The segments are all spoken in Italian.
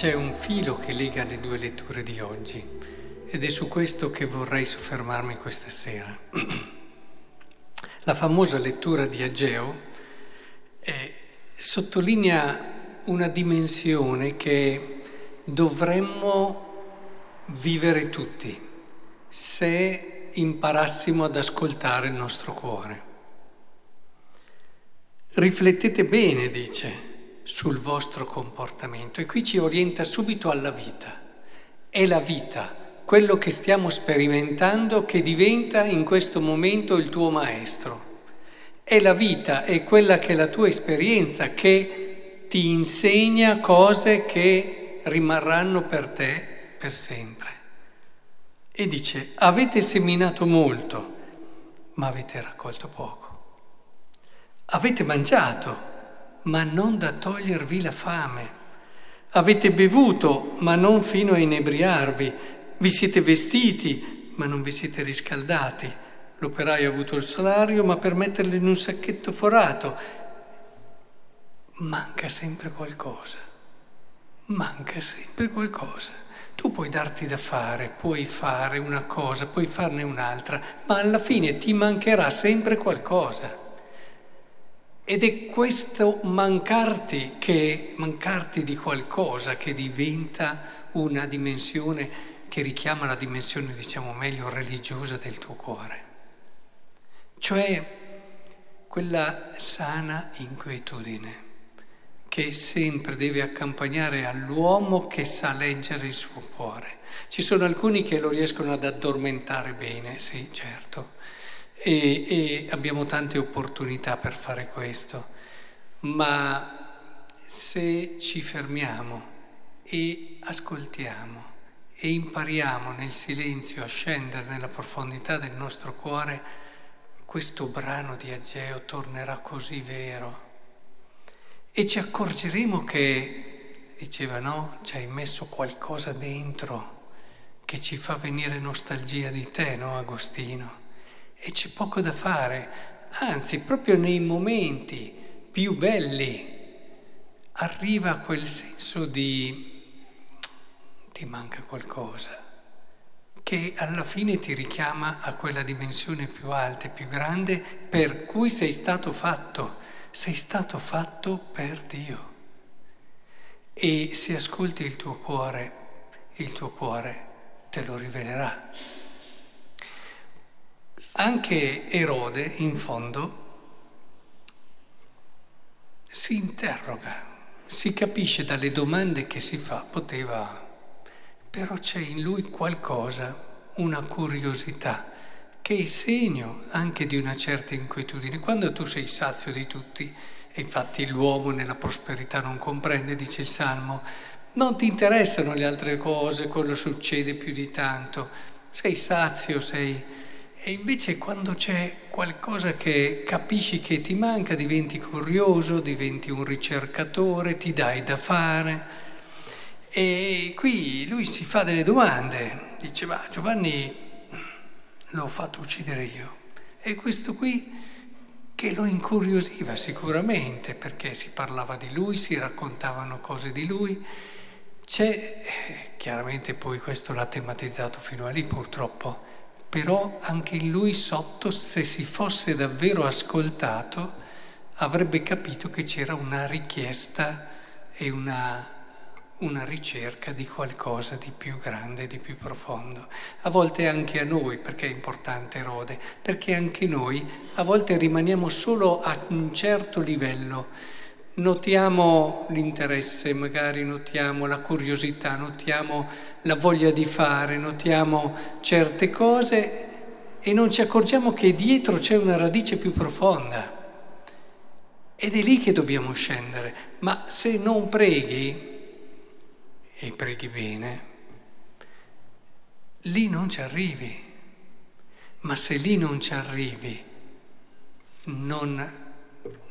c'è un filo che lega le due letture di oggi ed è su questo che vorrei soffermarmi questa sera. La famosa lettura di Ageo eh, sottolinea una dimensione che dovremmo vivere tutti se imparassimo ad ascoltare il nostro cuore. Riflettete bene, dice sul vostro comportamento e qui ci orienta subito alla vita. È la vita, quello che stiamo sperimentando che diventa in questo momento il tuo maestro. È la vita, è quella che è la tua esperienza che ti insegna cose che rimarranno per te per sempre. E dice, avete seminato molto, ma avete raccolto poco. Avete mangiato, ma non da togliervi la fame. Avete bevuto, ma non fino a inebriarvi. Vi siete vestiti, ma non vi siete riscaldati. L'operaio ha avuto il salario, ma per metterlo in un sacchetto forato. Manca sempre qualcosa. Manca sempre qualcosa. Tu puoi darti da fare, puoi fare una cosa, puoi farne un'altra, ma alla fine ti mancherà sempre qualcosa. Ed è questo mancarti, che, mancarti di qualcosa che diventa una dimensione che richiama la dimensione, diciamo meglio, religiosa del tuo cuore. Cioè quella sana inquietudine che sempre deve accompagnare all'uomo che sa leggere il suo cuore. Ci sono alcuni che lo riescono ad addormentare bene, sì, certo e, e abbiamo tante opportunità per fare questo, ma se ci fermiamo e ascoltiamo e impariamo nel silenzio a scendere nella profondità del nostro cuore, questo brano di Ageo tornerà così vero. E ci accorgeremo che, diceva no, ci hai messo qualcosa dentro che ci fa venire nostalgia di te, no Agostino? E c'è poco da fare, anzi proprio nei momenti più belli arriva quel senso di ti manca qualcosa che alla fine ti richiama a quella dimensione più alta e più grande per cui sei stato fatto, sei stato fatto per Dio. E se ascolti il tuo cuore, il tuo cuore te lo rivelerà. Anche Erode, in fondo, si interroga, si capisce dalle domande che si fa, poteva, però c'è in lui qualcosa, una curiosità, che è segno anche di una certa inquietudine. Quando tu sei sazio di tutti, e infatti l'uomo nella prosperità non comprende, dice il Salmo, non ti interessano le altre cose, quello succede più di tanto, sei sazio, sei e invece quando c'è qualcosa che capisci che ti manca, diventi curioso, diventi un ricercatore, ti dai da fare. E qui lui si fa delle domande, dice ma Giovanni l'ho fatto uccidere io. E questo qui che lo incuriosiva sicuramente perché si parlava di lui, si raccontavano cose di lui. C'è, chiaramente poi questo l'ha tematizzato fino a lì purtroppo, però anche in lui sotto, se si fosse davvero ascoltato, avrebbe capito che c'era una richiesta e una, una ricerca di qualcosa di più grande, di più profondo. A volte anche a noi, perché è importante Erode, perché anche noi a volte rimaniamo solo a un certo livello notiamo l'interesse, magari notiamo la curiosità, notiamo la voglia di fare, notiamo certe cose e non ci accorgiamo che dietro c'è una radice più profonda. Ed è lì che dobbiamo scendere. Ma se non preghi, e preghi bene, lì non ci arrivi. Ma se lì non ci arrivi, non,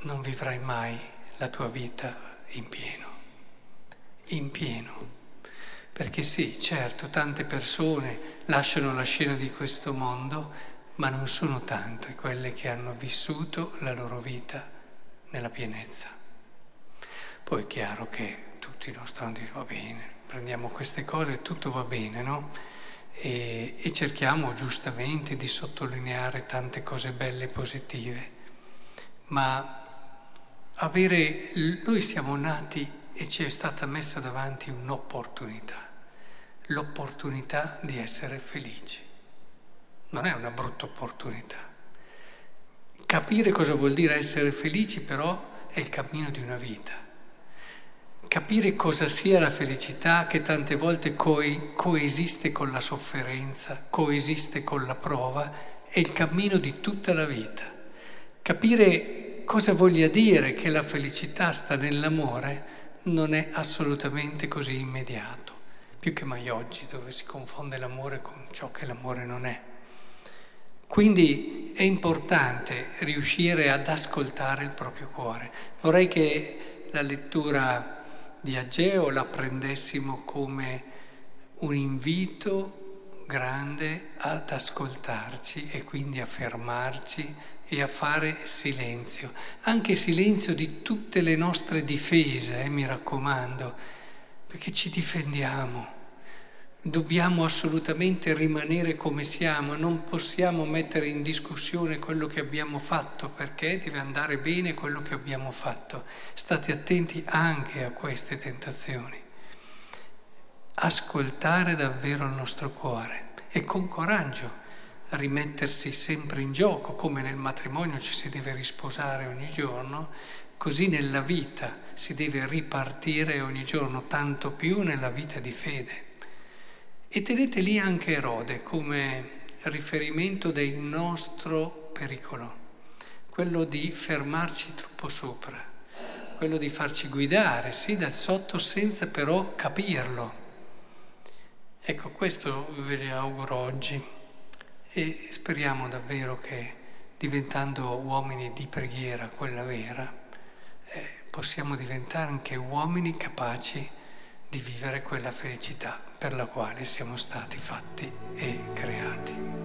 non vivrai mai la tua vita in pieno, in pieno. Perché sì, certo, tante persone lasciano la scena di questo mondo, ma non sono tante quelle che hanno vissuto la loro vita nella pienezza. Poi è chiaro che tutti non stanno a dire va bene, prendiamo queste cose e tutto va bene, no? E, e cerchiamo giustamente di sottolineare tante cose belle e positive, ma avere, noi siamo nati e ci è stata messa davanti un'opportunità, l'opportunità di essere felici. Non è una brutta opportunità. Capire cosa vuol dire essere felici però è il cammino di una vita capire cosa sia la felicità che tante volte co- coesiste con la sofferenza, coesiste con la prova, è il cammino di tutta la vita. Capire cosa voglia dire che la felicità sta nell'amore non è assolutamente così immediato, più che mai oggi dove si confonde l'amore con ciò che l'amore non è. Quindi è importante riuscire ad ascoltare il proprio cuore. Vorrei che la lettura di Ageo la prendessimo come un invito grande ad ascoltarci e quindi a fermarci e a fare silenzio, anche silenzio di tutte le nostre difese, eh, mi raccomando, perché ci difendiamo. Dobbiamo assolutamente rimanere come siamo, non possiamo mettere in discussione quello che abbiamo fatto perché deve andare bene quello che abbiamo fatto. State attenti anche a queste tentazioni. Ascoltare davvero il nostro cuore e con coraggio rimettersi sempre in gioco, come nel matrimonio ci si deve risposare ogni giorno, così nella vita si deve ripartire ogni giorno, tanto più nella vita di fede. E tenete lì anche Erode come riferimento del nostro pericolo, quello di fermarci troppo sopra, quello di farci guidare, sì, dal sotto senza però capirlo. Ecco, questo ve le auguro oggi e speriamo davvero che diventando uomini di preghiera, quella vera, eh, possiamo diventare anche uomini capaci di vivere quella felicità per la quale siamo stati fatti e creati.